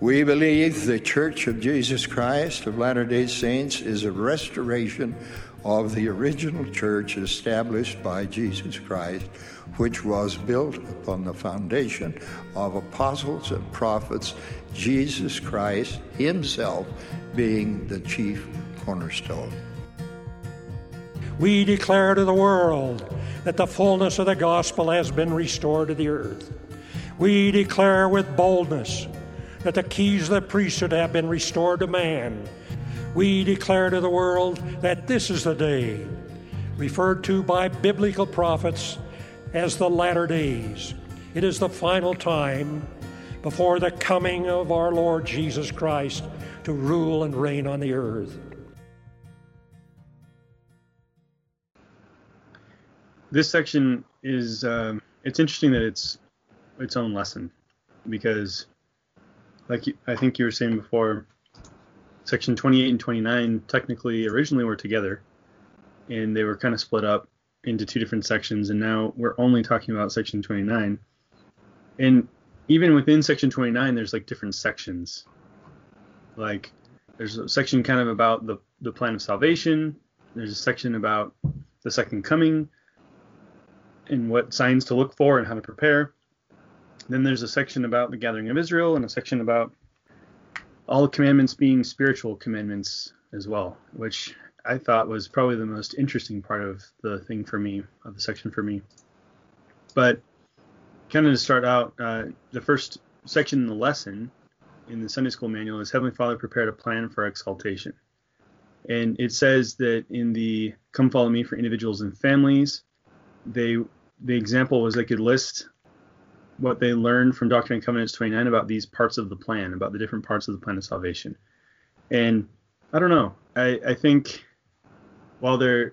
We believe the Church of Jesus Christ of Latter day Saints is a restoration of the original church established by Jesus Christ, which was built upon the foundation of apostles and prophets, Jesus Christ Himself being the chief cornerstone. We declare to the world that the fullness of the gospel has been restored to the earth. We declare with boldness that the keys of the priesthood have been restored to man. We declare to the world that this is the day, referred to by biblical prophets as the latter days. It is the final time before the coming of our Lord Jesus Christ to rule and reign on the earth. This section is um, it's interesting that it's its own lesson because like I think you were saying before, section 28 and 29 technically originally were together, and they were kind of split up into two different sections, and now we're only talking about section 29. And even within section 29, there's like different sections. Like there's a section kind of about the the plan of salvation. There's a section about the second coming and what signs to look for and how to prepare. Then there's a section about the gathering of Israel and a section about all commandments being spiritual commandments as well, which I thought was probably the most interesting part of the thing for me, of the section for me. But kind of to start out, uh, the first section in the lesson in the Sunday school manual is Heavenly Father prepared a plan for exaltation. And it says that in the Come Follow Me for individuals and families, they the example was they could list what they learned from Doctrine and Covenants 29 about these parts of the plan, about the different parts of the plan of salvation. And I don't know. I, I think while there,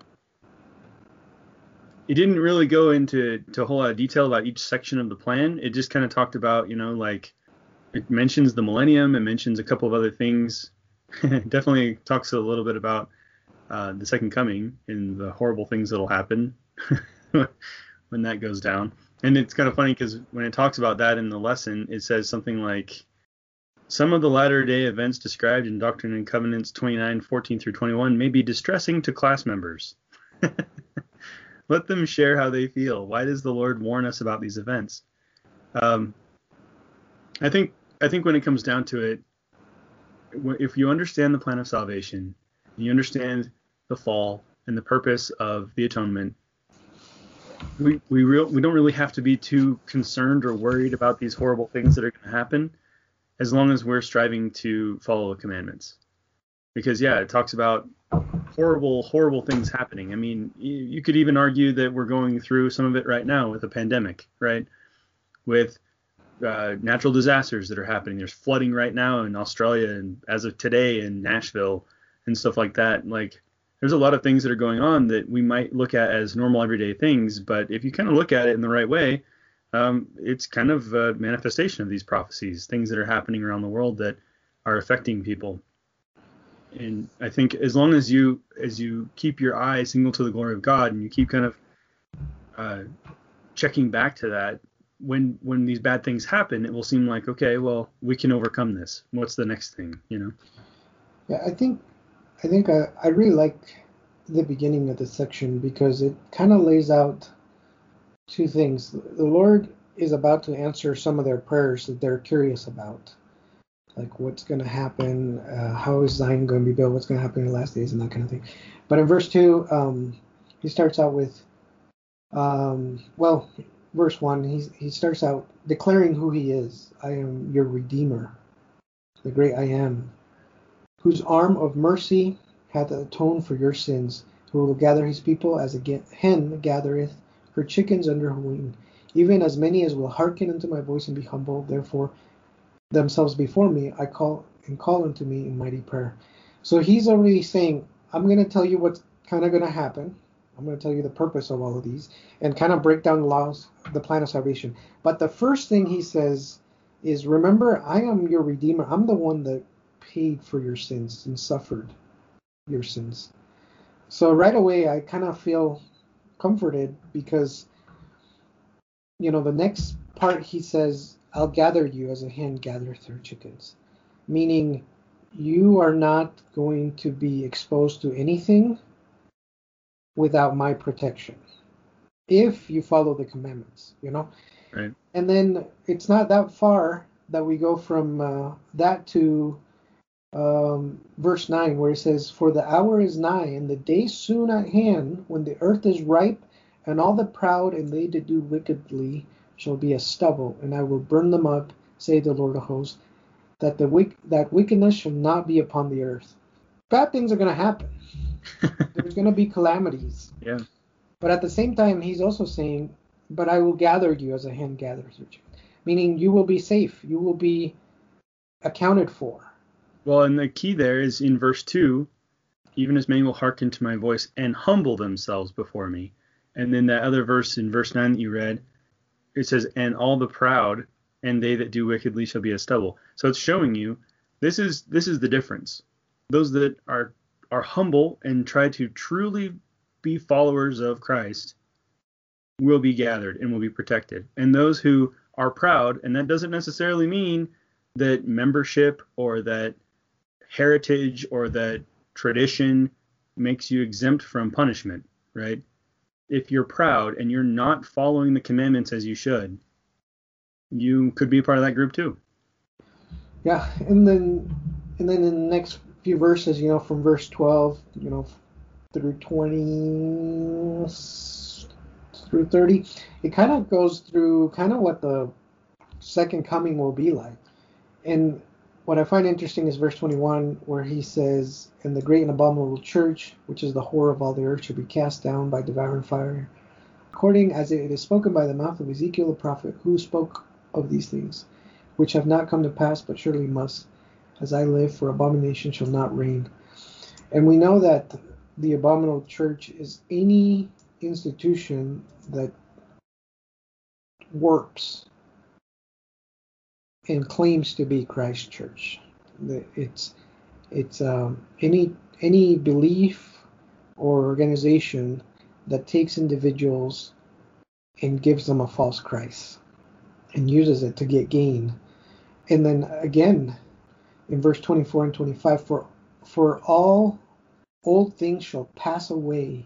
it didn't really go into to a whole lot of detail about each section of the plan. It just kind of talked about, you know, like it mentions the millennium. It mentions a couple of other things. Definitely talks a little bit about uh, the second coming and the horrible things that'll happen when that goes down. And it's kind of funny because when it talks about that in the lesson, it says something like some of the latter day events described in Doctrine and Covenants 29, 14 through 21 may be distressing to class members. Let them share how they feel. Why does the Lord warn us about these events? Um, I think I think when it comes down to it, if you understand the plan of salvation, you understand the fall and the purpose of the atonement, we we real we don't really have to be too concerned or worried about these horrible things that are going to happen as long as we're striving to follow the commandments. Because yeah it talks about horrible horrible things happening. I mean you, you could even argue that we're going through some of it right now with a pandemic right? With uh, natural disasters that are happening. There's flooding right now in australia and as of today in nashville and stuff like that. Like there's a lot of things that are going on that we might look at as normal everyday things, but if you kind of look at it in the right way, um, it's kind of a manifestation of these prophecies, things that are happening around the world that are affecting people. And I think as long as you as you keep your eye single to the glory of God and you keep kind of uh, checking back to that, when when these bad things happen, it will seem like okay, well we can overcome this. What's the next thing, you know? Yeah, I think I think I, I really like the beginning of this section because it kind of lays out two things. The Lord is about to answer some of their prayers that they're curious about, like what's going to happen, uh, how is Zion going to be built, what's going to happen in the last days, and that kind of thing. But in verse 2, um, he starts out with, um, well, verse 1, he's, he starts out declaring who he is. I am your Redeemer, the great I am whose arm of mercy hath atoned for your sins, who will gather his people as a hen gathereth her chickens under her wing, even as many as will hearken unto my voice and be humble, therefore themselves before me, I call and call unto me in mighty prayer. So he's already saying, I'm going to tell you what's kind of going to happen. I'm going to tell you the purpose of all of these and kind of break down the laws, the plan of salvation. But the first thing he says is, Remember, I am your Redeemer. I'm the one that paid for your sins and suffered your sins. So right away, I kind of feel comforted because, you know, the next part he says, I'll gather you as a hen gathereth her chickens. meaning you are not going to be exposed to anything without my protection if you follow the commandments, you know? Right. And then it's not that far that we go from uh, that to um, verse 9, where it says, For the hour is nigh, and the day soon at hand, when the earth is ripe, and all the proud and they that do wickedly shall be as stubble, and I will burn them up, say the Lord of hosts, that the wick- that wickedness shall not be upon the earth. Bad things are going to happen. There's going to be calamities. Yeah. But at the same time, he's also saying, But I will gather you as a hen gathers her Meaning you will be safe. You will be accounted for. Well, and the key there is in verse 2 even as many will hearken to my voice and humble themselves before me. And then that other verse in verse 9 that you read, it says, And all the proud and they that do wickedly shall be as stubble. So it's showing you this is this is the difference. Those that are are humble and try to truly be followers of Christ will be gathered and will be protected. And those who are proud, and that doesn't necessarily mean that membership or that heritage or that tradition makes you exempt from punishment, right? If you're proud and you're not following the commandments as you should, you could be a part of that group too. Yeah, and then and then in the next few verses, you know, from verse 12, you know, through 20 through 30, it kind of goes through kind of what the second coming will be like. And what I find interesting is verse 21, where he says, And the great and abominable church, which is the whore of all the earth, shall be cast down by devouring fire, according as it is spoken by the mouth of Ezekiel the prophet, who spoke of these things, which have not come to pass, but surely must. As I live, for abomination shall not reign. And we know that the abominable church is any institution that warps and claims to be Christ Church. It's it's um, any any belief or organization that takes individuals and gives them a false Christ and uses it to get gain. And then again in verse 24 and 25 for for all old things shall pass away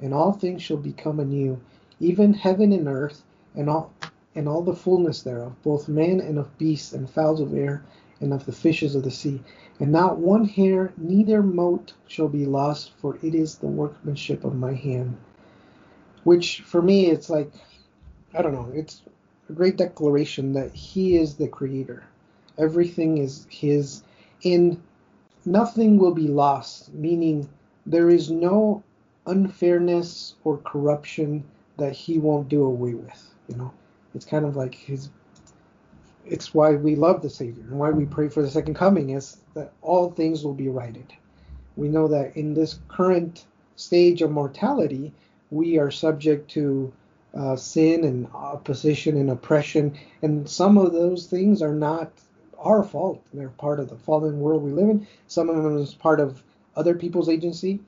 and all things shall become anew even heaven and earth and all and all the fullness thereof, both man and of beasts and fowls of air and of the fishes of the sea. And not one hair, neither mote shall be lost, for it is the workmanship of my hand. Which for me, it's like, I don't know, it's a great declaration that He is the Creator. Everything is His, and nothing will be lost, meaning there is no unfairness or corruption that He won't do away with, you know it's kind of like his it's why we love the savior and why we pray for the second coming is that all things will be righted. We know that in this current stage of mortality we are subject to uh, sin and opposition and oppression. And some of those things are not our fault. They're part of the fallen world we live in. Some of them is part of other people's agency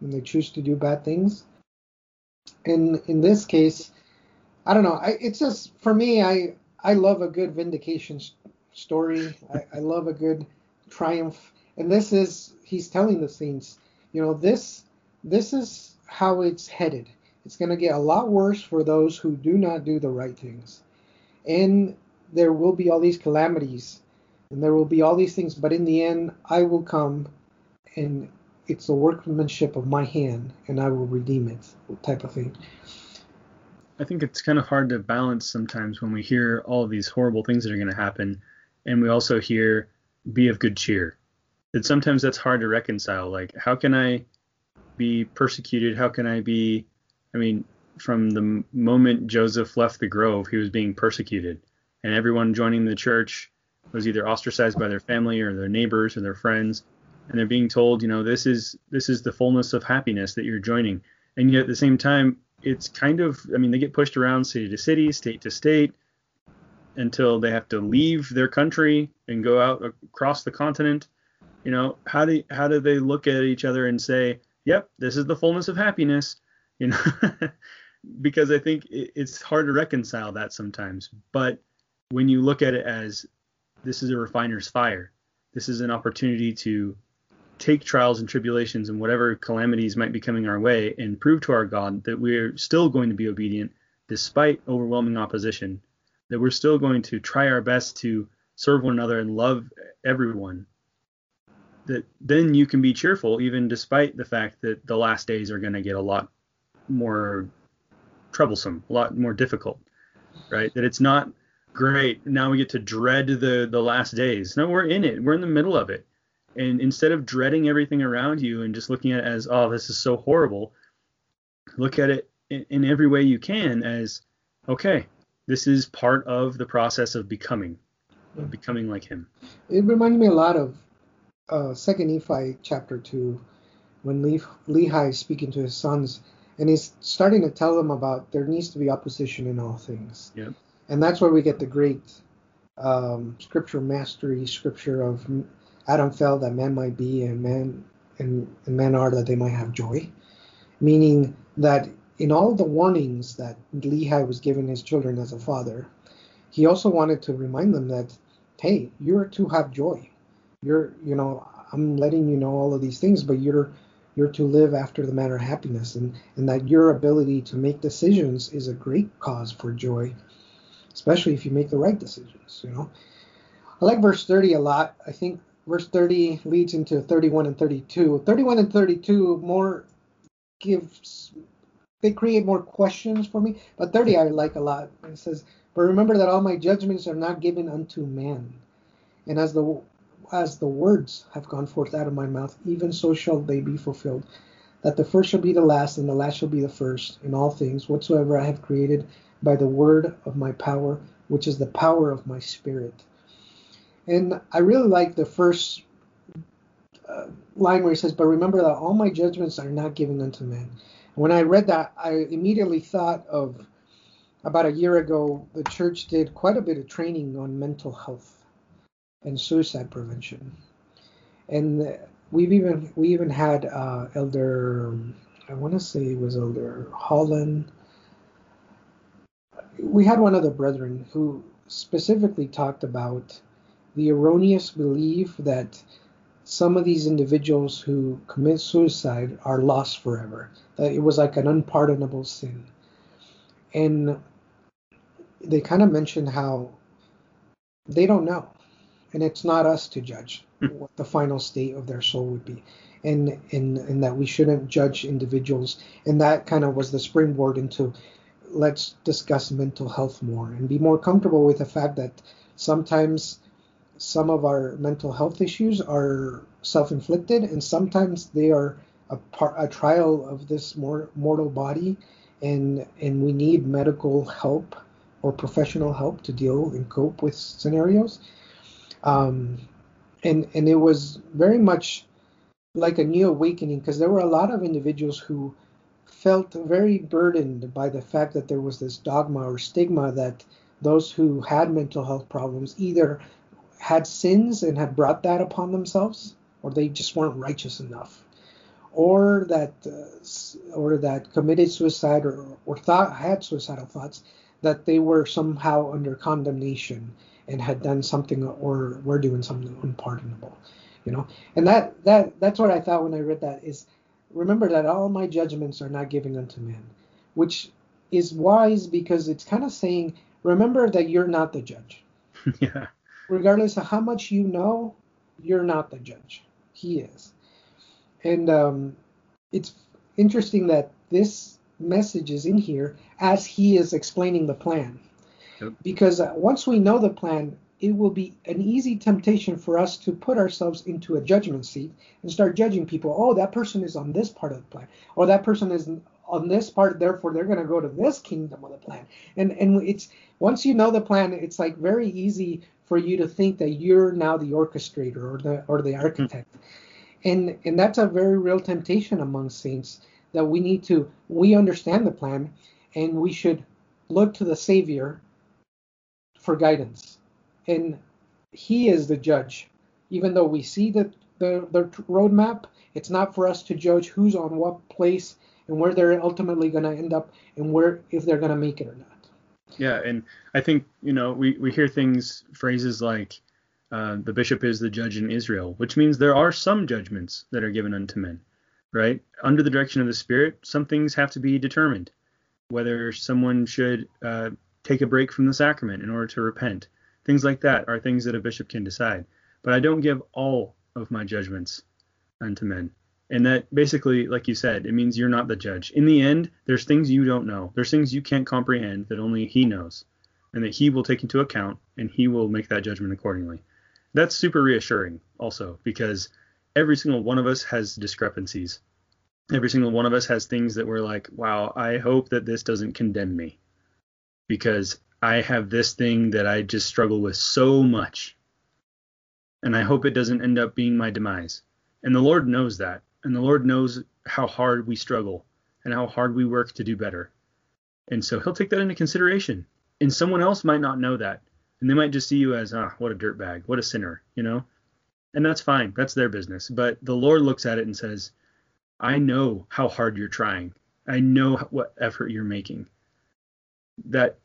when they choose to do bad things. And in this case I don't know. I, it's just for me. I I love a good vindication story. I, I love a good triumph, and this is he's telling the saints. You know this this is how it's headed. It's going to get a lot worse for those who do not do the right things, and there will be all these calamities, and there will be all these things. But in the end, I will come, and it's the workmanship of my hand, and I will redeem it, type of thing. I think it's kind of hard to balance sometimes when we hear all these horrible things that are going to happen, and we also hear "be of good cheer." That sometimes that's hard to reconcile. Like, how can I be persecuted? How can I be? I mean, from the moment Joseph left the grove, he was being persecuted, and everyone joining the church was either ostracized by their family or their neighbors or their friends, and they're being told, you know, this is this is the fullness of happiness that you're joining, and yet at the same time, it's kind of I mean they get pushed around city to city, state to state until they have to leave their country and go out across the continent. You know, how do how do they look at each other and say, "Yep, this is the fullness of happiness," you know? because I think it's hard to reconcile that sometimes. But when you look at it as this is a refiner's fire, This is an opportunity to take trials and tribulations and whatever calamities might be coming our way and prove to our God that we're still going to be obedient despite overwhelming opposition, that we're still going to try our best to serve one another and love everyone. That then you can be cheerful even despite the fact that the last days are going to get a lot more troublesome, a lot more difficult, right? That it's not great. Now we get to dread the the last days. No, we're in it. We're in the middle of it. And instead of dreading everything around you and just looking at it as, oh, this is so horrible, look at it in, in every way you can as, okay, this is part of the process of becoming, of becoming like Him. It reminds me a lot of uh, Second Nephi chapter two, when Le- Lehi is speaking to his sons, and he's starting to tell them about there needs to be opposition in all things. Yep. And that's where we get the great um, scripture mastery, scripture of Adam felt that man might be, and man and, and men are that they might have joy. Meaning that in all the warnings that Lehi was giving his children as a father, he also wanted to remind them that, hey, you're to have joy. You're, you know, I'm letting you know all of these things, but you're you're to live after the manner of happiness, and and that your ability to make decisions is a great cause for joy, especially if you make the right decisions. You know, I like verse 30 a lot. I think verse 30 leads into 31 and 32. 31 and 32 more gives they create more questions for me, but 30 I like a lot. It says, "But remember that all my judgments are not given unto man, and as the as the words have gone forth out of my mouth, even so shall they be fulfilled. That the first shall be the last, and the last shall be the first in all things whatsoever I have created by the word of my power, which is the power of my spirit." And I really like the first uh, line where he says, But remember that all my judgments are not given unto men. When I read that, I immediately thought of about a year ago, the church did quite a bit of training on mental health and suicide prevention. And we've even we even had uh, Elder, I want to say it was Elder Holland. We had one of the brethren who specifically talked about the erroneous belief that some of these individuals who commit suicide are lost forever, that it was like an unpardonable sin. And they kind of mentioned how they don't know. And it's not us to judge hmm. what the final state of their soul would be. And, and, and that we shouldn't judge individuals. And that kind of was the springboard into let's discuss mental health more and be more comfortable with the fact that sometimes some of our mental health issues are self-inflicted, and sometimes they are a, a trial of this mor- mortal body, and and we need medical help or professional help to deal and cope with scenarios. Um, and and it was very much like a new awakening because there were a lot of individuals who felt very burdened by the fact that there was this dogma or stigma that those who had mental health problems either had sins and had brought that upon themselves, or they just weren't righteous enough, or that uh, or that committed suicide or, or thought had suicidal thoughts, that they were somehow under condemnation and had done something or were doing something unpardonable, you know. And that that that's what I thought when I read that is remember that all my judgments are not given unto men, which is wise because it's kind of saying remember that you're not the judge. yeah regardless of how much you know, you're not the judge. He is. And um, it's interesting that this message is in here as he is explaining the plan. Yep. Because uh, once we know the plan, it will be an easy temptation for us to put ourselves into a judgment seat and start judging people. Oh, that person is on this part of the plan, or that person is on this part, therefore they're going to go to this kingdom of the plan. And and it's once you know the plan, it's like very easy for you to think that you're now the orchestrator or the or the architect. Mm-hmm. And and that's a very real temptation among saints that we need to we understand the plan and we should look to the savior for guidance. And he is the judge. Even though we see the the, the roadmap, it's not for us to judge who's on what place and where they're ultimately going to end up and where if they're going to make it or not. Yeah, and I think you know we we hear things phrases like Uh, the bishop is the judge in Israel, which means there are some judgments that are given unto men, right? Under the direction of the Spirit, some things have to be determined. Whether someone should uh, take a break from the sacrament in order to repent, things like that are things that a bishop can decide. But I don't give all of my judgments unto men. And that basically, like you said, it means you're not the judge. In the end, there's things you don't know. There's things you can't comprehend that only He knows, and that He will take into account, and He will make that judgment accordingly. That's super reassuring, also, because every single one of us has discrepancies. Every single one of us has things that we're like, wow, I hope that this doesn't condemn me, because I have this thing that I just struggle with so much, and I hope it doesn't end up being my demise. And the Lord knows that and the Lord knows how hard we struggle and how hard we work to do better. And so he'll take that into consideration. And someone else might not know that. And they might just see you as, ah, what a dirtbag, what a sinner, you know? And that's fine. That's their business. But the Lord looks at it and says, I know how hard you're trying. I know what effort you're making. That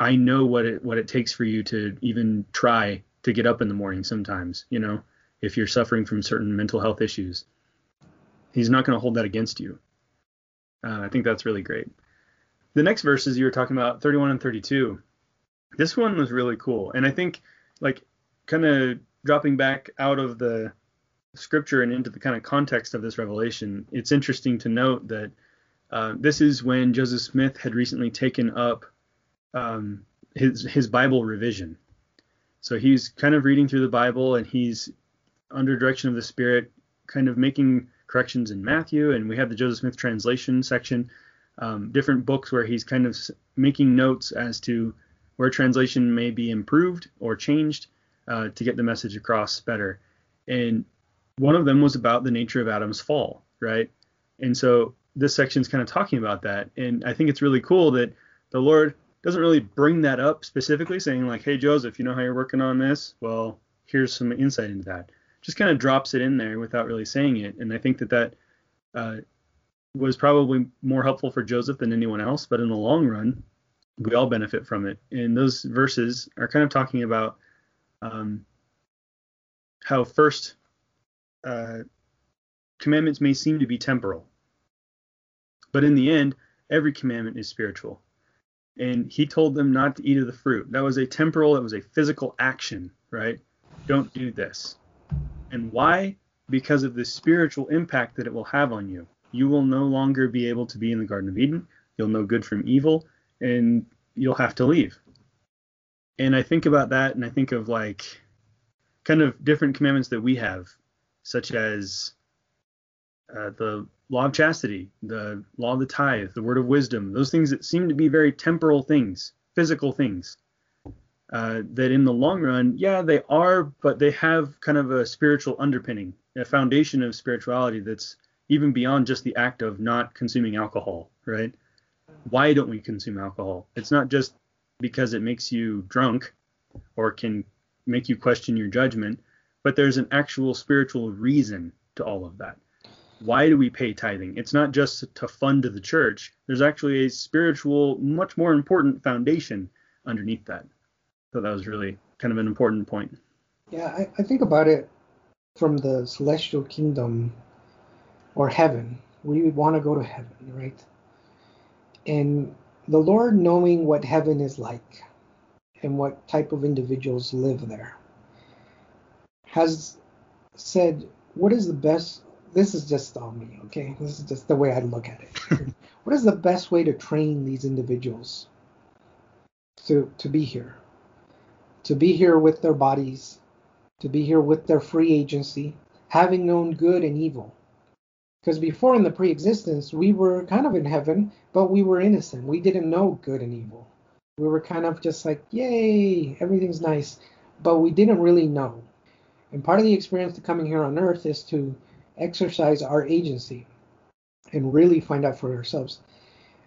I know what it what it takes for you to even try to get up in the morning sometimes, you know, if you're suffering from certain mental health issues. He's not going to hold that against you. Uh, I think that's really great. The next verses you were talking about, 31 and 32. This one was really cool, and I think like kind of dropping back out of the scripture and into the kind of context of this revelation, it's interesting to note that uh, this is when Joseph Smith had recently taken up um, his his Bible revision. So he's kind of reading through the Bible and he's under direction of the Spirit, kind of making corrections in Matthew, and we have the Joseph Smith translation section, um, different books where he's kind of making notes as to where translation may be improved or changed uh, to get the message across better. And one of them was about the nature of Adam's fall, right? And so this section is kind of talking about that. And I think it's really cool that the Lord doesn't really bring that up specifically, saying, like, hey, Joseph, you know how you're working on this? Well, here's some insight into that just kind of drops it in there without really saying it. And I think that that uh, was probably more helpful for Joseph than anyone else. But in the long run, we all benefit from it. And those verses are kind of talking about um, how first uh, commandments may seem to be temporal, but in the end, every commandment is spiritual. And he told them not to eat of the fruit. That was a temporal, it was a physical action, right? Don't do this. And why? Because of the spiritual impact that it will have on you. You will no longer be able to be in the Garden of Eden. You'll know good from evil, and you'll have to leave. And I think about that, and I think of like kind of different commandments that we have, such as uh, the law of chastity, the law of the tithe, the word of wisdom, those things that seem to be very temporal things, physical things uh, that in the long run, yeah, they are, but they have kind of a spiritual underpinning, a foundation of spirituality that's even beyond just the act of not consuming alcohol, right? Why don't we consume alcohol? It's not just because it makes you drunk or can make you question your judgment, but there's an actual spiritual reason to all of that. Why do we pay tithing? It's not just to fund the church. There's actually a spiritual, much more important foundation underneath that thought that was really kind of an important point. Yeah, I, I think about it from the celestial kingdom or heaven. We want to go to heaven, right? And the Lord knowing what heaven is like and what type of individuals live there has said, what is the best? This is just on me, okay? This is just the way I look at it. what is the best way to train these individuals to, to be here? To be here with their bodies, to be here with their free agency, having known good and evil. Because before in the pre existence, we were kind of in heaven, but we were innocent. We didn't know good and evil. We were kind of just like, yay, everything's nice, but we didn't really know. And part of the experience to coming here on earth is to exercise our agency and really find out for ourselves.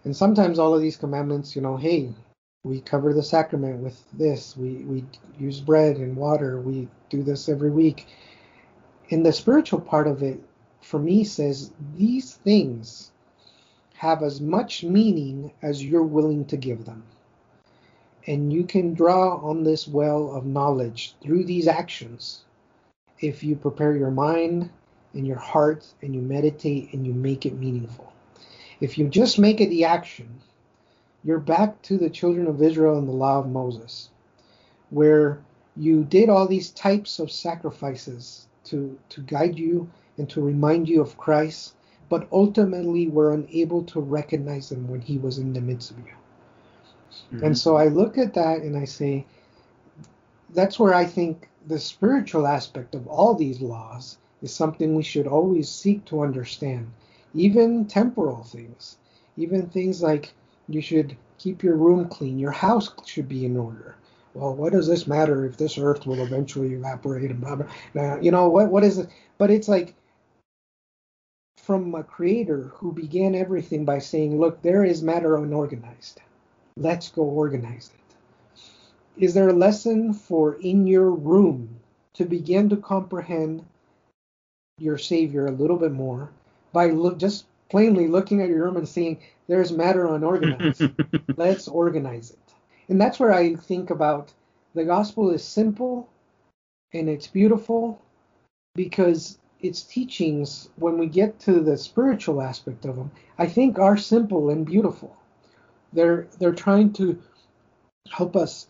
And sometimes all of these commandments, you know, hey, we cover the sacrament with this. We we use bread and water. We do this every week. And the spiritual part of it, for me, says these things have as much meaning as you're willing to give them. And you can draw on this well of knowledge through these actions if you prepare your mind and your heart and you meditate and you make it meaningful. If you just make it the action, you're back to the children of Israel and the law of Moses, where you did all these types of sacrifices to, to guide you and to remind you of Christ, but ultimately were unable to recognize him when he was in the midst of you. Mm-hmm. And so I look at that and I say, that's where I think the spiritual aspect of all these laws is something we should always seek to understand, even temporal things, even things like you should keep your room clean, your house should be in order. Well, what does this matter if this earth will eventually evaporate and blah blah? Now, you know what? What is it? But it's like from a creator who began everything by saying, "Look, there is matter unorganized. Let's go organize it." Is there a lesson for in your room to begin to comprehend your Savior a little bit more by look, just plainly looking at your room and seeing there's matter unorganized. Let's organize it. And that's where I think about the gospel is simple and it's beautiful because its teachings, when we get to the spiritual aspect of them, I think are simple and beautiful. They're they're trying to help us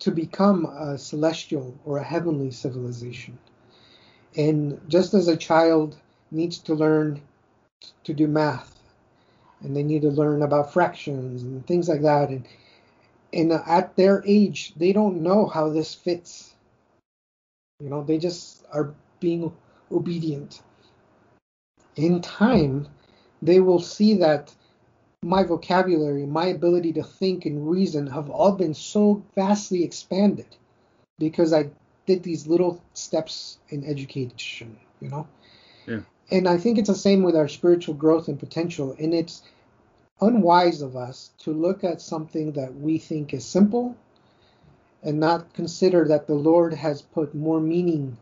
to become a celestial or a heavenly civilization. And just as a child needs to learn to do math, and they need to learn about fractions and things like that, and and at their age, they don't know how this fits. You know, they just are being obedient. In time, they will see that my vocabulary, my ability to think and reason have all been so vastly expanded because I did these little steps in education, you know? Yeah. And I think it's the same with our spiritual growth and potential. And it's unwise of us to look at something that we think is simple and not consider that the Lord has put more meaning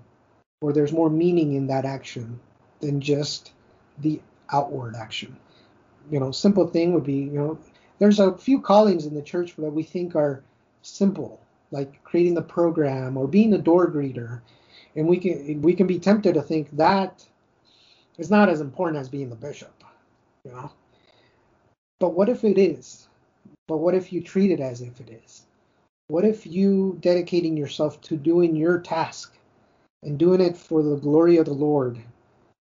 or there's more meaning in that action than just the outward action. You know, simple thing would be, you know, there's a few callings in the church that we think are simple like creating the program or being a door greeter. And we can we can be tempted to think that is not as important as being the bishop, you know. But what if it is? But what if you treat it as if it is? What if you dedicating yourself to doing your task and doing it for the glory of the Lord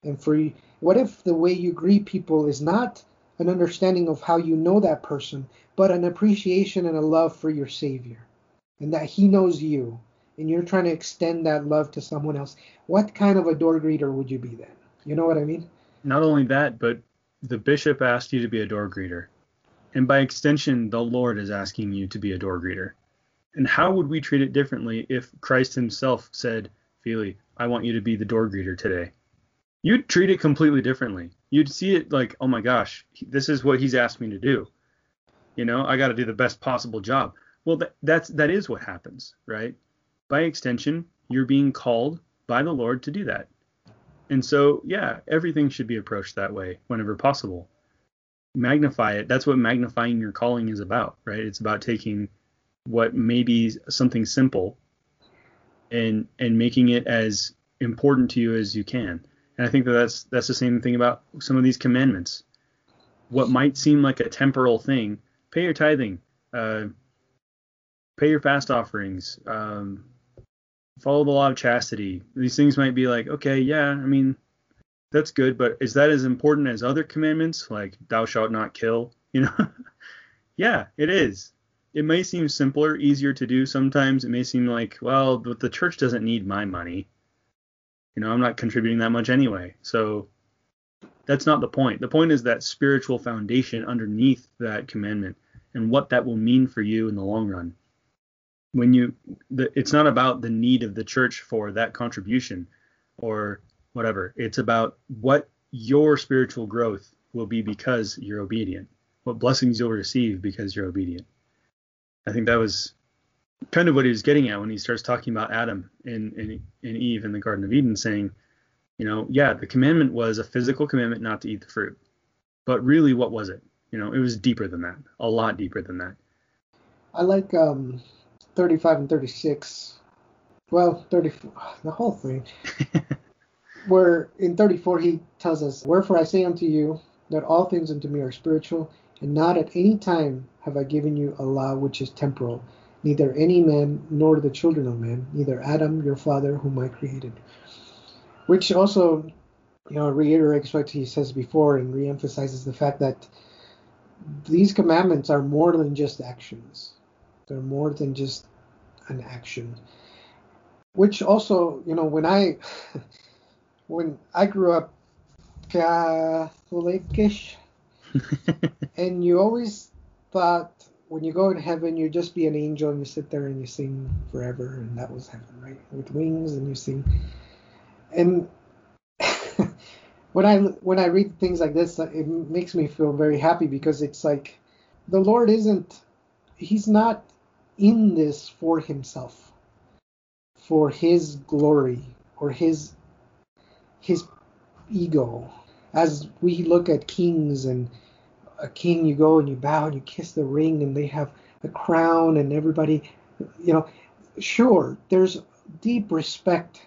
and for you, what if the way you greet people is not an understanding of how you know that person, but an appreciation and a love for your Savior? and that he knows you and you're trying to extend that love to someone else, what kind of a door greeter would you be then? You know what I mean? Not only that, but the bishop asked you to be a door greeter. And by extension, the Lord is asking you to be a door greeter. And how would we treat it differently if Christ himself said, Feely, I want you to be the door greeter today? You'd treat it completely differently. You'd see it like, oh my gosh, this is what he's asked me to do. You know, I got to do the best possible job. Well, that, that's that is what happens, right? By extension, you're being called by the Lord to do that. And so, yeah, everything should be approached that way whenever possible. Magnify it. That's what magnifying your calling is about, right? It's about taking what may be something simple and and making it as important to you as you can. And I think that that's that's the same thing about some of these commandments. What might seem like a temporal thing, pay your tithing, uh, pay your fast offerings, um, follow the law of chastity. These things might be like, okay, yeah, I mean, that's good, but is that as important as other commandments like thou shalt not kill? You know, yeah, it is. It may seem simpler, easier to do sometimes. It may seem like, well, but the church doesn't need my money. You know, I'm not contributing that much anyway. So that's not the point. The point is that spiritual foundation underneath that commandment and what that will mean for you in the long run when you the, it's not about the need of the church for that contribution or whatever. It's about what your spiritual growth will be because you're obedient. What blessings you'll receive because you're obedient. I think that was kind of what he was getting at when he starts talking about adam and, and, and eve in the garden of eden saying you know yeah the commandment was a physical commandment not to eat the fruit. But really what was it? You know it was deeper than that a lot deeper than that. I like um, 35 and 36. Well, 34, the whole thing. Where in 34 he tells us, Wherefore I say unto you that all things unto me are spiritual, and not at any time have I given you a law which is temporal, neither any man nor the children of men, neither Adam your father whom I created. Which also, you know, reiterates what he says before and reemphasizes the fact that these commandments are more than just actions. They're more than just an action. Which also, you know, when I when I grew up Catholicish, and you always thought when you go in heaven, you just be an angel and you sit there and you sing forever, and that was heaven, right? With wings and you sing. And when I when I read things like this, it makes me feel very happy because it's like the Lord isn't he's not in this for himself, for his glory or his his ego. As we look at kings and a king, you go and you bow and you kiss the ring, and they have a crown, and everybody, you know, sure, there's deep respect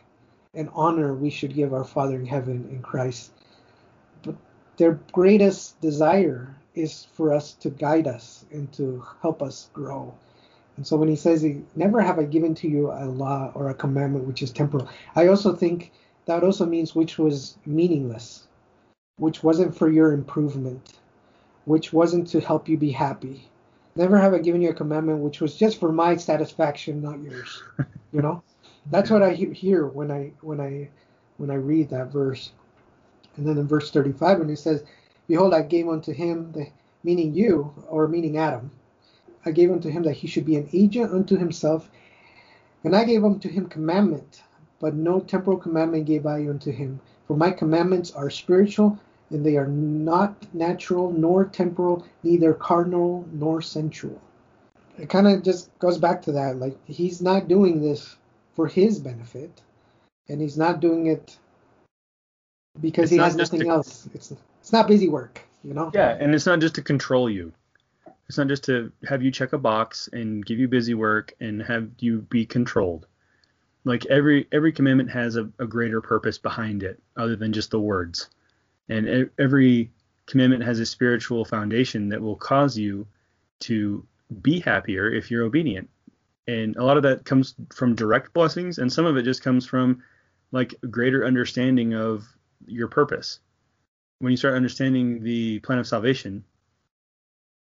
and honor we should give our Father in heaven in Christ. But their greatest desire is for us to guide us and to help us grow. And so when he says, Never have I given to you a law or a commandment which is temporal, I also think that also means which was meaningless, which wasn't for your improvement, which wasn't to help you be happy. Never have I given you a commandment which was just for my satisfaction, not yours. you know, that's what I hear when I when I when I read that verse. And then in verse 35, when he says, "Behold, I gave unto him the meaning you, or meaning Adam, I gave unto him that he should be an agent unto himself, and I gave unto him commandment, but no temporal commandment gave I unto him. For my commandments are spiritual, and they are not natural, nor temporal, neither carnal, nor sensual. It kind of just goes back to that. Like, he's not doing this for his benefit, and he's not doing it because it's he has nothing to, else. It's it's not busy work, you know. Yeah, and it's not just to control you. It's not just to have you check a box and give you busy work and have you be controlled like every every commandment has a, a greater purpose behind it other than just the words. And every commandment has a spiritual foundation that will cause you to be happier if you're obedient. And a lot of that comes from direct blessings and some of it just comes from like greater understanding of your purpose. When you start understanding the plan of salvation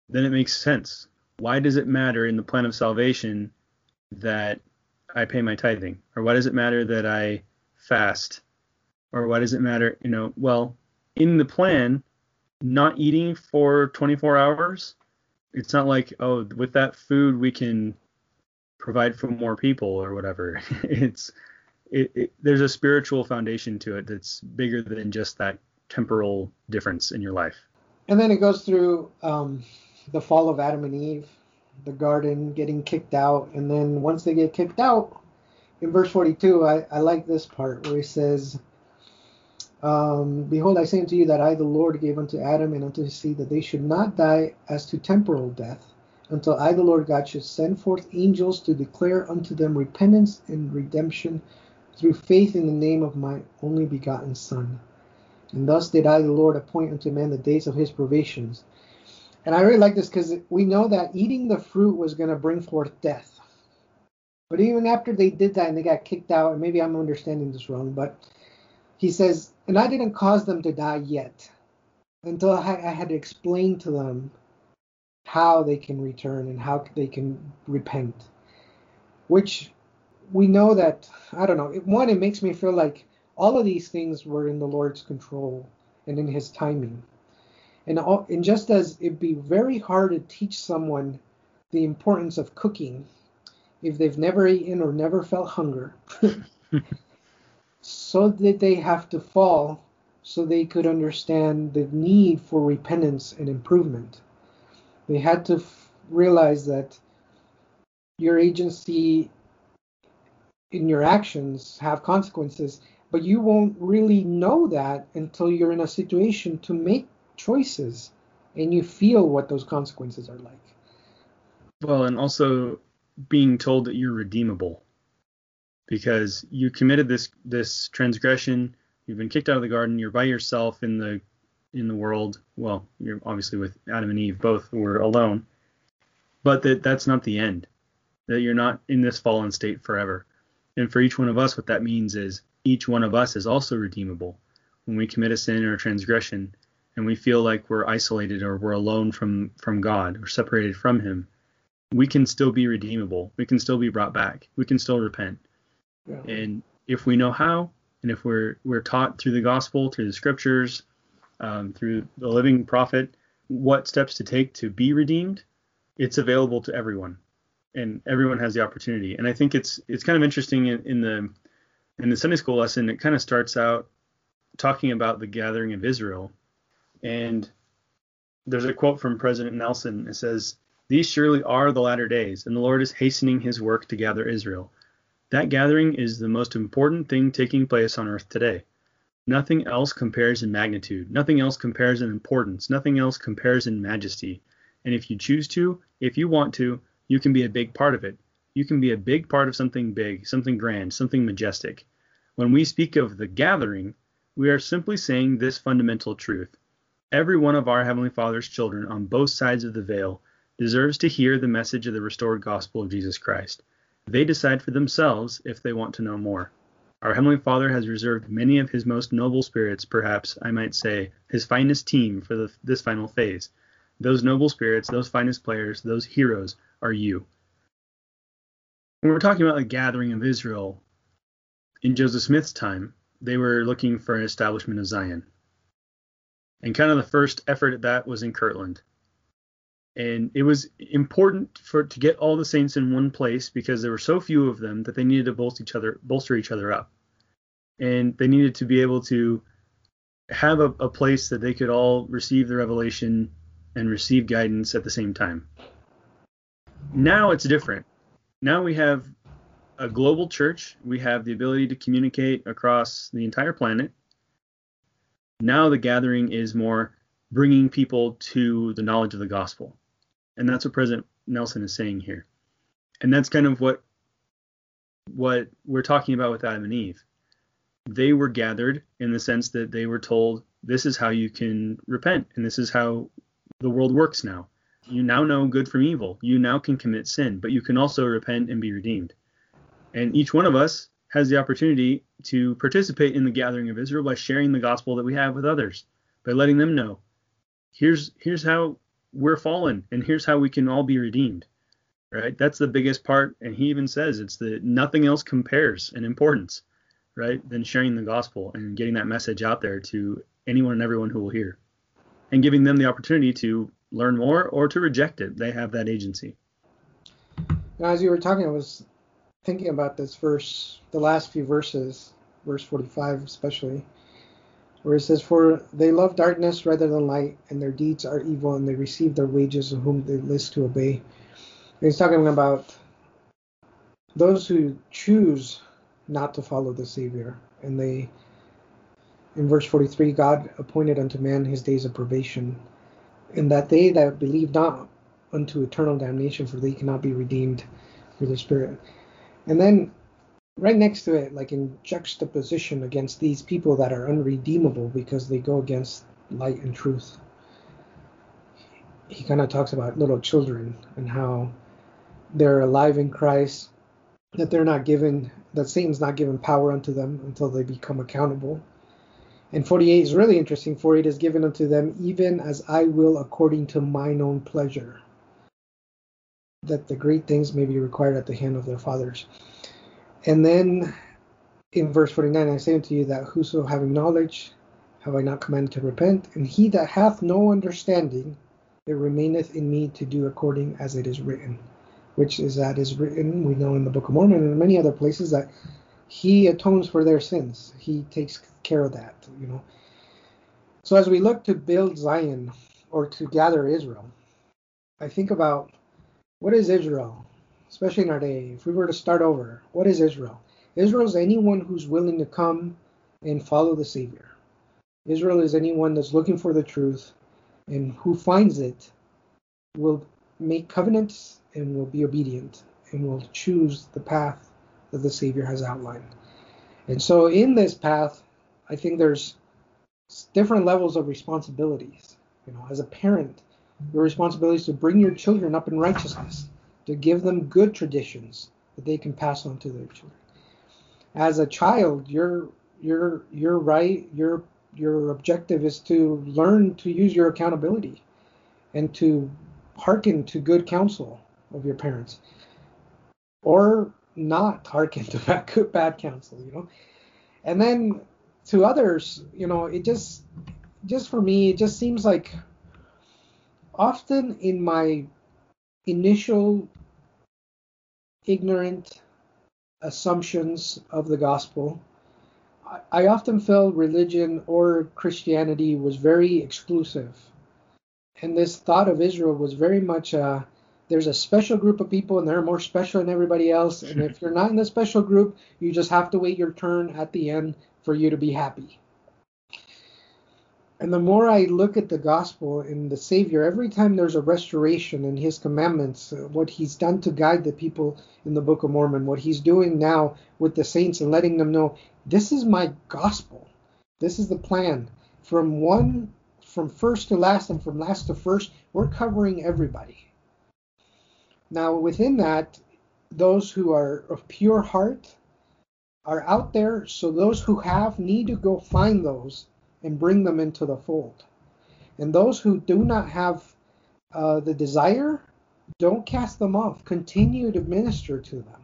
then it makes sense. Why does it matter in the plan of salvation that I pay my tithing? Or why does it matter that I fast? Or why does it matter, you know, well, in the plan, not eating for 24 hours, it's not like, oh, with that food we can provide for more people or whatever. it's it, it, there's a spiritual foundation to it that's bigger than just that temporal difference in your life. And then it goes through um, the fall of Adam and Eve, the garden, getting kicked out, and then once they get kicked out, in verse 42, I, I like this part where he says, um, Behold, I say unto you that I, the Lord, gave unto Adam and unto his seed that they should not die as to temporal death, until I, the Lord God, should send forth angels to declare unto them repentance and redemption through faith in the name of my only begotten Son. And thus did I, the Lord, appoint unto man the days of his probations and I really like this because we know that eating the fruit was going to bring forth death. But even after they did that and they got kicked out, and maybe I'm understanding this wrong, but he says, and I didn't cause them to die yet until I, I had to explain to them how they can return and how they can repent. Which we know that, I don't know, one, it makes me feel like all of these things were in the Lord's control and in his timing. And, all, and just as it'd be very hard to teach someone the importance of cooking if they've never eaten or never felt hunger, so did they have to fall so they could understand the need for repentance and improvement. They had to f- realize that your agency in your actions have consequences, but you won't really know that until you're in a situation to make choices and you feel what those consequences are like. Well, and also being told that you're redeemable because you committed this this transgression, you've been kicked out of the garden, you're by yourself in the in the world. Well, you're obviously with Adam and Eve, both were alone. But that that's not the end. That you're not in this fallen state forever. And for each one of us, what that means is each one of us is also redeemable. When we commit a sin or a transgression and we feel like we're isolated or we're alone from from God or separated from him, we can still be redeemable. We can still be brought back. We can still repent. Yeah. And if we know how, and if we're we're taught through the gospel, through the scriptures, um, through the living prophet, what steps to take to be redeemed, it's available to everyone, and everyone has the opportunity. And I think it's it's kind of interesting in, in the in the Sunday school lesson. It kind of starts out talking about the gathering of Israel, and there's a quote from President Nelson. It says, "These surely are the latter days, and the Lord is hastening His work to gather Israel." That gathering is the most important thing taking place on earth today. Nothing else compares in magnitude, nothing else compares in importance, nothing else compares in majesty. And if you choose to, if you want to, you can be a big part of it. You can be a big part of something big, something grand, something majestic. When we speak of the gathering, we are simply saying this fundamental truth. Every one of our Heavenly Father's children on both sides of the veil deserves to hear the message of the restored gospel of Jesus Christ. They decide for themselves if they want to know more. Our Heavenly Father has reserved many of His most noble spirits, perhaps I might say, His finest team for the, this final phase. Those noble spirits, those finest players, those heroes are you. When we're talking about the gathering of Israel, in Joseph Smith's time, they were looking for an establishment of Zion. And kind of the first effort at that was in Kirtland. And it was important for to get all the saints in one place because there were so few of them that they needed to bolster each other bolster each other up. And they needed to be able to have a, a place that they could all receive the revelation and receive guidance at the same time. Now it's different. Now we have a global church. We have the ability to communicate across the entire planet now the gathering is more bringing people to the knowledge of the gospel and that's what President Nelson is saying here. And that's kind of what what we're talking about with Adam and Eve. They were gathered in the sense that they were told this is how you can repent and this is how the world works now. You now know good from evil. You now can commit sin, but you can also repent and be redeemed. And each one of us has the opportunity to participate in the gathering of Israel by sharing the gospel that we have with others, by letting them know here's here's how we're fallen and here's how we can all be redeemed right? That's the biggest part and he even says it's the nothing else compares in importance right than sharing the gospel and getting that message out there to anyone and everyone who will hear and giving them the opportunity to learn more or to reject it. They have that agency. Now as you were talking i was thinking about this verse the last few verses verse 45 especially where it says, For they love darkness rather than light, and their deeds are evil, and they receive their wages of whom they list to obey. And he's talking about those who choose not to follow the Savior. And they, in verse 43, God appointed unto man his days of probation, and that they that believe not unto eternal damnation, for they cannot be redeemed through the Spirit. And then right next to it, like in juxtaposition against these people that are unredeemable because they go against light and truth. He kind of talks about little children and how they're alive in Christ, that they're not given, that Satan's not given power unto them until they become accountable. And 48 is really interesting. 48 is given unto them even as I will according to mine own pleasure, that the great things may be required at the hand of their fathers. And then in verse 49, I say unto you that whoso having knowledge have I not commanded to repent, and he that hath no understanding, it remaineth in me to do according as it is written. Which is that is written, we know in the Book of Mormon and many other places that he atones for their sins. He takes care of that, you know. So as we look to build Zion or to gather Israel, I think about what is Israel? especially in our day, if we were to start over, what is Israel? Israel is anyone who's willing to come and follow the Savior. Israel is anyone that's looking for the truth and who finds it will make covenants and will be obedient and will choose the path that the Savior has outlined. And so in this path, I think there's different levels of responsibilities. You know, as a parent, your responsibility is to bring your children up in righteousness, to give them good traditions that they can pass on to their children. As a child, your your your right, your your objective is to learn to use your accountability and to hearken to good counsel of your parents or not hearken to bad, good, bad counsel you know and then to others you know it just just for me it just seems like often in my initial ignorant assumptions of the gospel I often felt religion or Christianity was very exclusive. And this thought of Israel was very much uh, there's a special group of people and they're more special than everybody else. And if you're not in the special group, you just have to wait your turn at the end for you to be happy. And the more I look at the gospel and the Savior, every time there's a restoration in His commandments, uh, what He's done to guide the people in the Book of Mormon, what He's doing now with the saints and letting them know this is my gospel. This is the plan. From one, from first to last, and from last to first, we're covering everybody. Now, within that, those who are of pure heart are out there, so those who have need to go find those and bring them into the fold. And those who do not have uh, the desire, don't cast them off. Continue to minister to them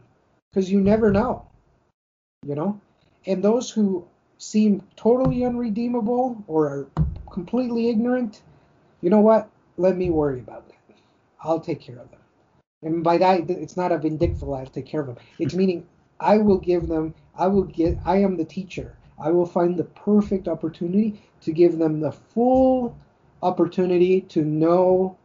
because you never know. You know, and those who seem totally unredeemable or are completely ignorant, you know what? Let me worry about that. I'll take care of them. And by that, it's not a vindictive, I'll take care of them. It's meaning I will give them, I will get, I am the teacher. I will find the perfect opportunity to give them the full opportunity to know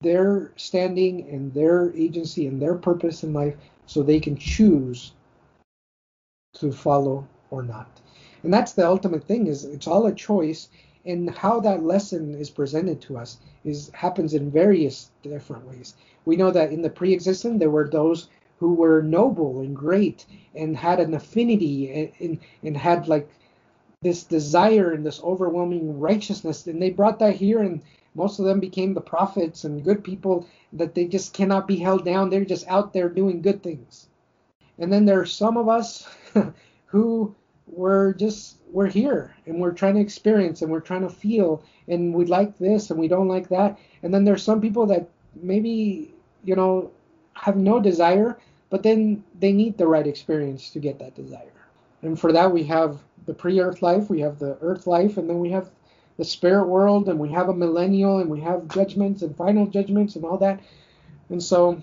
their standing and their agency and their purpose in life so they can choose to follow or not. And that's the ultimate thing is it's all a choice and how that lesson is presented to us is happens in various different ways. We know that in the pre-existent there were those who were noble and great and had an affinity and, and, and had like this desire and this overwhelming righteousness. And they brought that here and most of them became the prophets and good people that they just cannot be held down. They're just out there doing good things. And then there are some of us who we're just we're here and we're trying to experience and we're trying to feel and we like this and we don't like that. And then there's some people that maybe you know have no desire but then they need the right experience to get that desire and for that we have the pre-earth life we have the earth life and then we have the spirit world and we have a millennial and we have judgments and final judgments and all that and so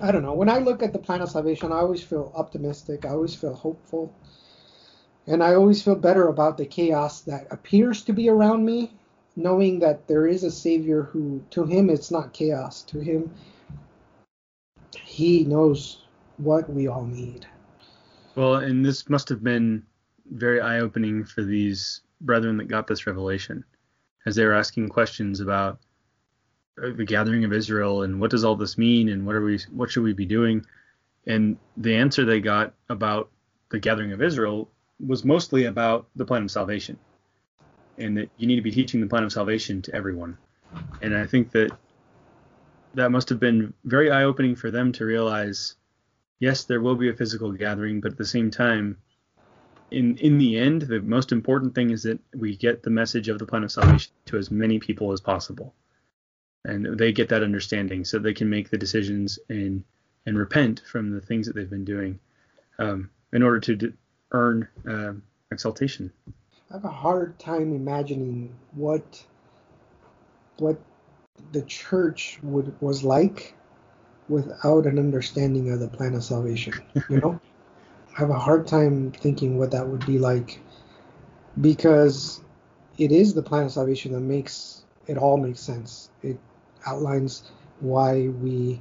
I don't know. When I look at the plan of salvation, I always feel optimistic. I always feel hopeful. And I always feel better about the chaos that appears to be around me, knowing that there is a Savior who, to him, it's not chaos. To him, he knows what we all need. Well, and this must have been very eye opening for these brethren that got this revelation as they were asking questions about uh, the gathering of Israel and what does all this mean and what are we what should we be doing and the answer they got about the gathering of Israel was mostly about the plan of salvation and that you need to be teaching the plan of salvation to everyone and I think that that must have been very eye opening for them to realize yes there will be a physical gathering but at the same time in in the end the most important thing is that we get the message of the plan of salvation to as many people as possible and they get that understanding so they can make the decisions and and repent from the things that they've been doing um, in order to d- earn uh, exaltation. I have a hard time imagining what what the church would was like without an understanding of the plan of salvation. You know, I have a hard time thinking what that would be like because it is the plan of salvation that makes it all makes sense. It outlines why we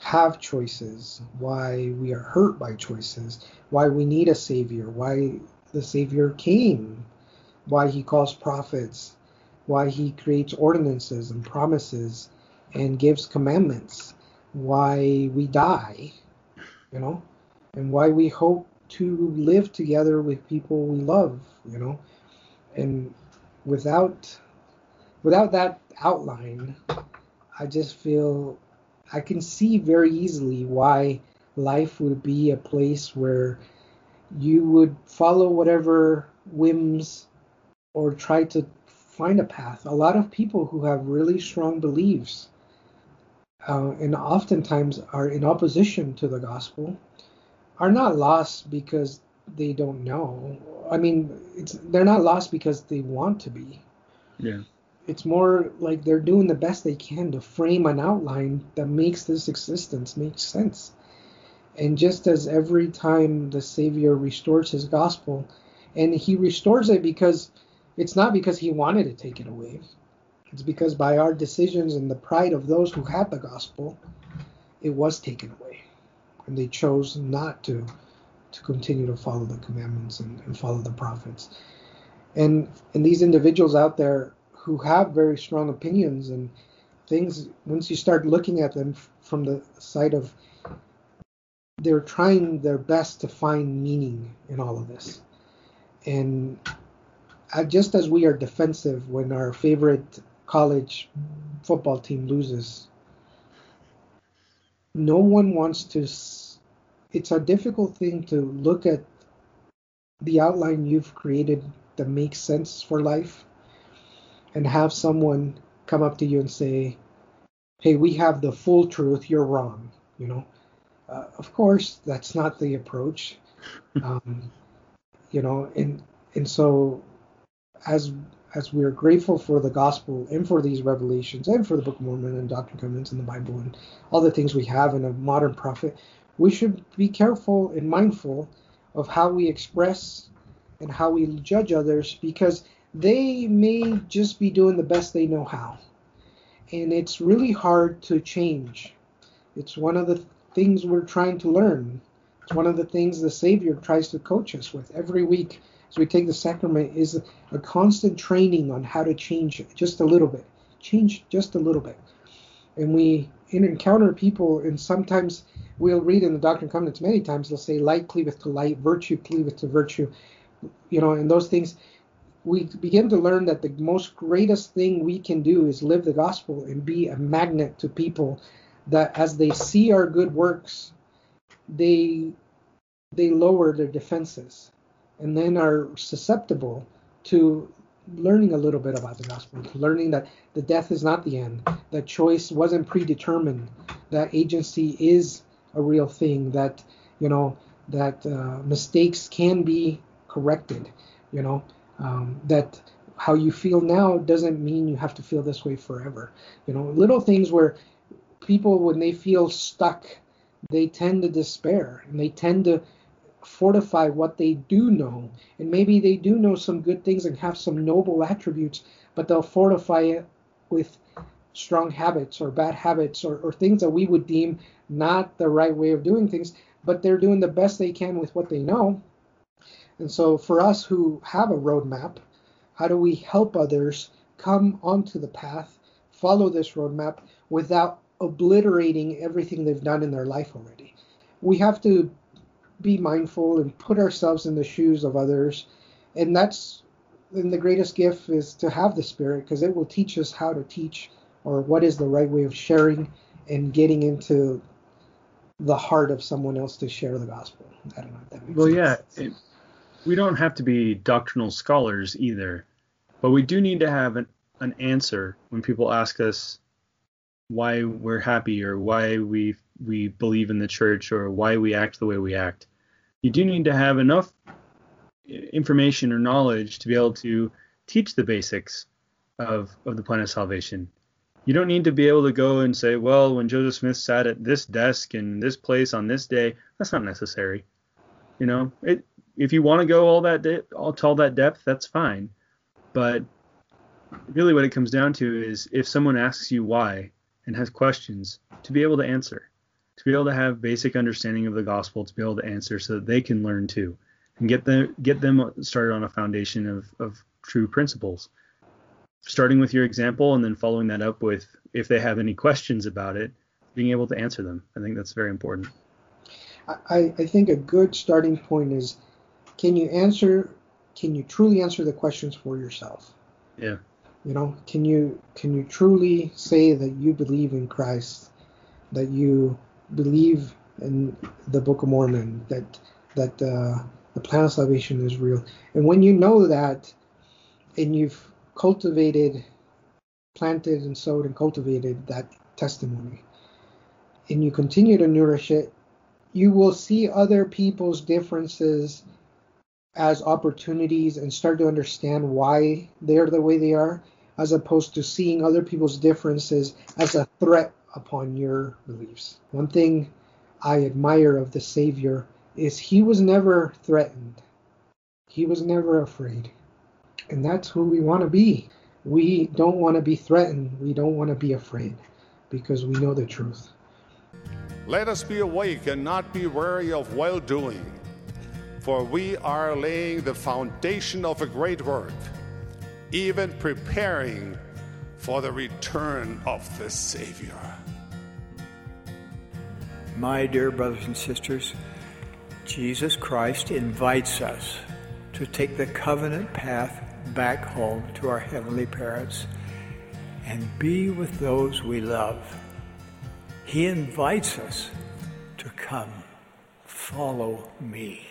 have choices, why we are hurt by choices, why we need a savior, why the savior came, why he calls prophets, why he creates ordinances and promises and gives commandments, why we die, you know, and why we hope to live together with people we love, you know, and without without that outline, I just feel I can see very easily why life would be a place where you would follow whatever whims or try to find a path. A lot of people who have really strong beliefs uh, and oftentimes are in opposition to the gospel are not lost because they don't know. I mean, it's they're not lost because they want to be. Yeah. It's more like they're doing the best they can to frame an outline that makes this existence make sense. And just as every time the Savior restores his gospel, and he restores it because it's not because he wanted to take it away. It's because by our decisions and the pride of those who had the gospel, it was taken away. And they chose not to to continue to follow the commandments and, and follow the prophets. And and these individuals out there who have very strong opinions and things, once you start looking at them from the side of they're trying their best to find meaning in all of this. And just as we are defensive when our favorite college football team loses, no one wants to. It's a difficult thing to look at the outline you've created that makes sense for life and have someone come up to you and say, Hey, we have the full truth, you're wrong. You know, uh, of course, that's not the approach. Um, you know, and and so as as we're grateful for the gospel and for these revelations and for the Book of Mormon and Doctrine and Covenants and the Bible and all the things we have in a modern prophet, we should be careful and mindful of how we express and how we judge others because they may just be doing the best they know how. And it's really hard to change. It's one of the things we're trying to learn. It's one of the things the Savior tries to coach us with every week as we take the sacrament is a constant training on how to change just a little bit. Change just a little bit. And we encounter people, and sometimes we'll read in the Doctrine and Covenants many times, they'll say, light cleaveth to light, virtue cleaveth to virtue. You know, and those things, we begin to learn that the most greatest thing we can do is live the gospel and be a magnet to people that as they see our good works, they they lower their defenses and then are susceptible to learning a little bit about the gospel, learning that the death is not the end, that choice wasn't predetermined, that agency is a real thing, that you know that uh, mistakes can be corrected, you know um, that how you feel now doesn't mean you have to feel this way forever. You know, little things where people when they feel stuck, they tend to despair and they tend to fortify what they do know. And maybe they do know some good things and have some noble attributes, but they'll fortify it with strong habits or bad habits or, or things that we would deem not the right way of doing things, but they're doing the best they can with what they know. And so for us who have a roadmap, how do we help others come onto the path, follow this roadmap without obliterating everything they've done in their life already. We have to be mindful and put ourselves in the shoes of others. And that's and the greatest gift is to have the spirit because it will teach us how to teach or what is the right way of sharing and getting into the heart of someone else to share the gospel. I don't know if that makes well, sense. yeah, it, we don't have to be doctrinal scholars either, but we do need to have an, an answer when people ask us why we're happy or why we we believe in the church or why we act the way we act. You do need to have enough information or knowledge to be able to teach the basics of of the plan of salvation. You don't need to be able to go and say, well, when Joseph Smith sat at this desk in this place on this day, that's not necessary. You know, it, if you want to go all that de- all to all that depth, that's fine. But really, what it comes down to is if someone asks you why, and has questions to be able to answer, to be able to have basic understanding of the gospel, to be able to answer so that they can learn too, and get them get them started on a foundation of, of true principles. Starting with your example and then following that up with if they have any questions about it, being able to answer them. I think that's very important. I, I think a good starting point is can you answer can you truly answer the questions for yourself? Yeah. You know, can you can you truly say that you believe in Christ, that you believe in the Book of Mormon, that that uh, the plan of salvation is real, and when you know that, and you've cultivated, planted and sowed and cultivated that testimony, and you continue to nourish it, you will see other people's differences as opportunities and start to understand why they're the way they are, as opposed to seeing other people's differences as a threat upon your beliefs. One thing I admire of the Savior is he was never threatened, he was never afraid. And that's who we want to be. We don't want to be threatened, we don't want to be afraid because we know the truth. Let us be awake and not be weary of well doing, for we are laying the foundation of a great work, even preparing for the return of the Savior. My dear brothers and sisters, Jesus Christ invites us to take the covenant path back home to our heavenly parents and be with those we love. He invites us to come, follow me.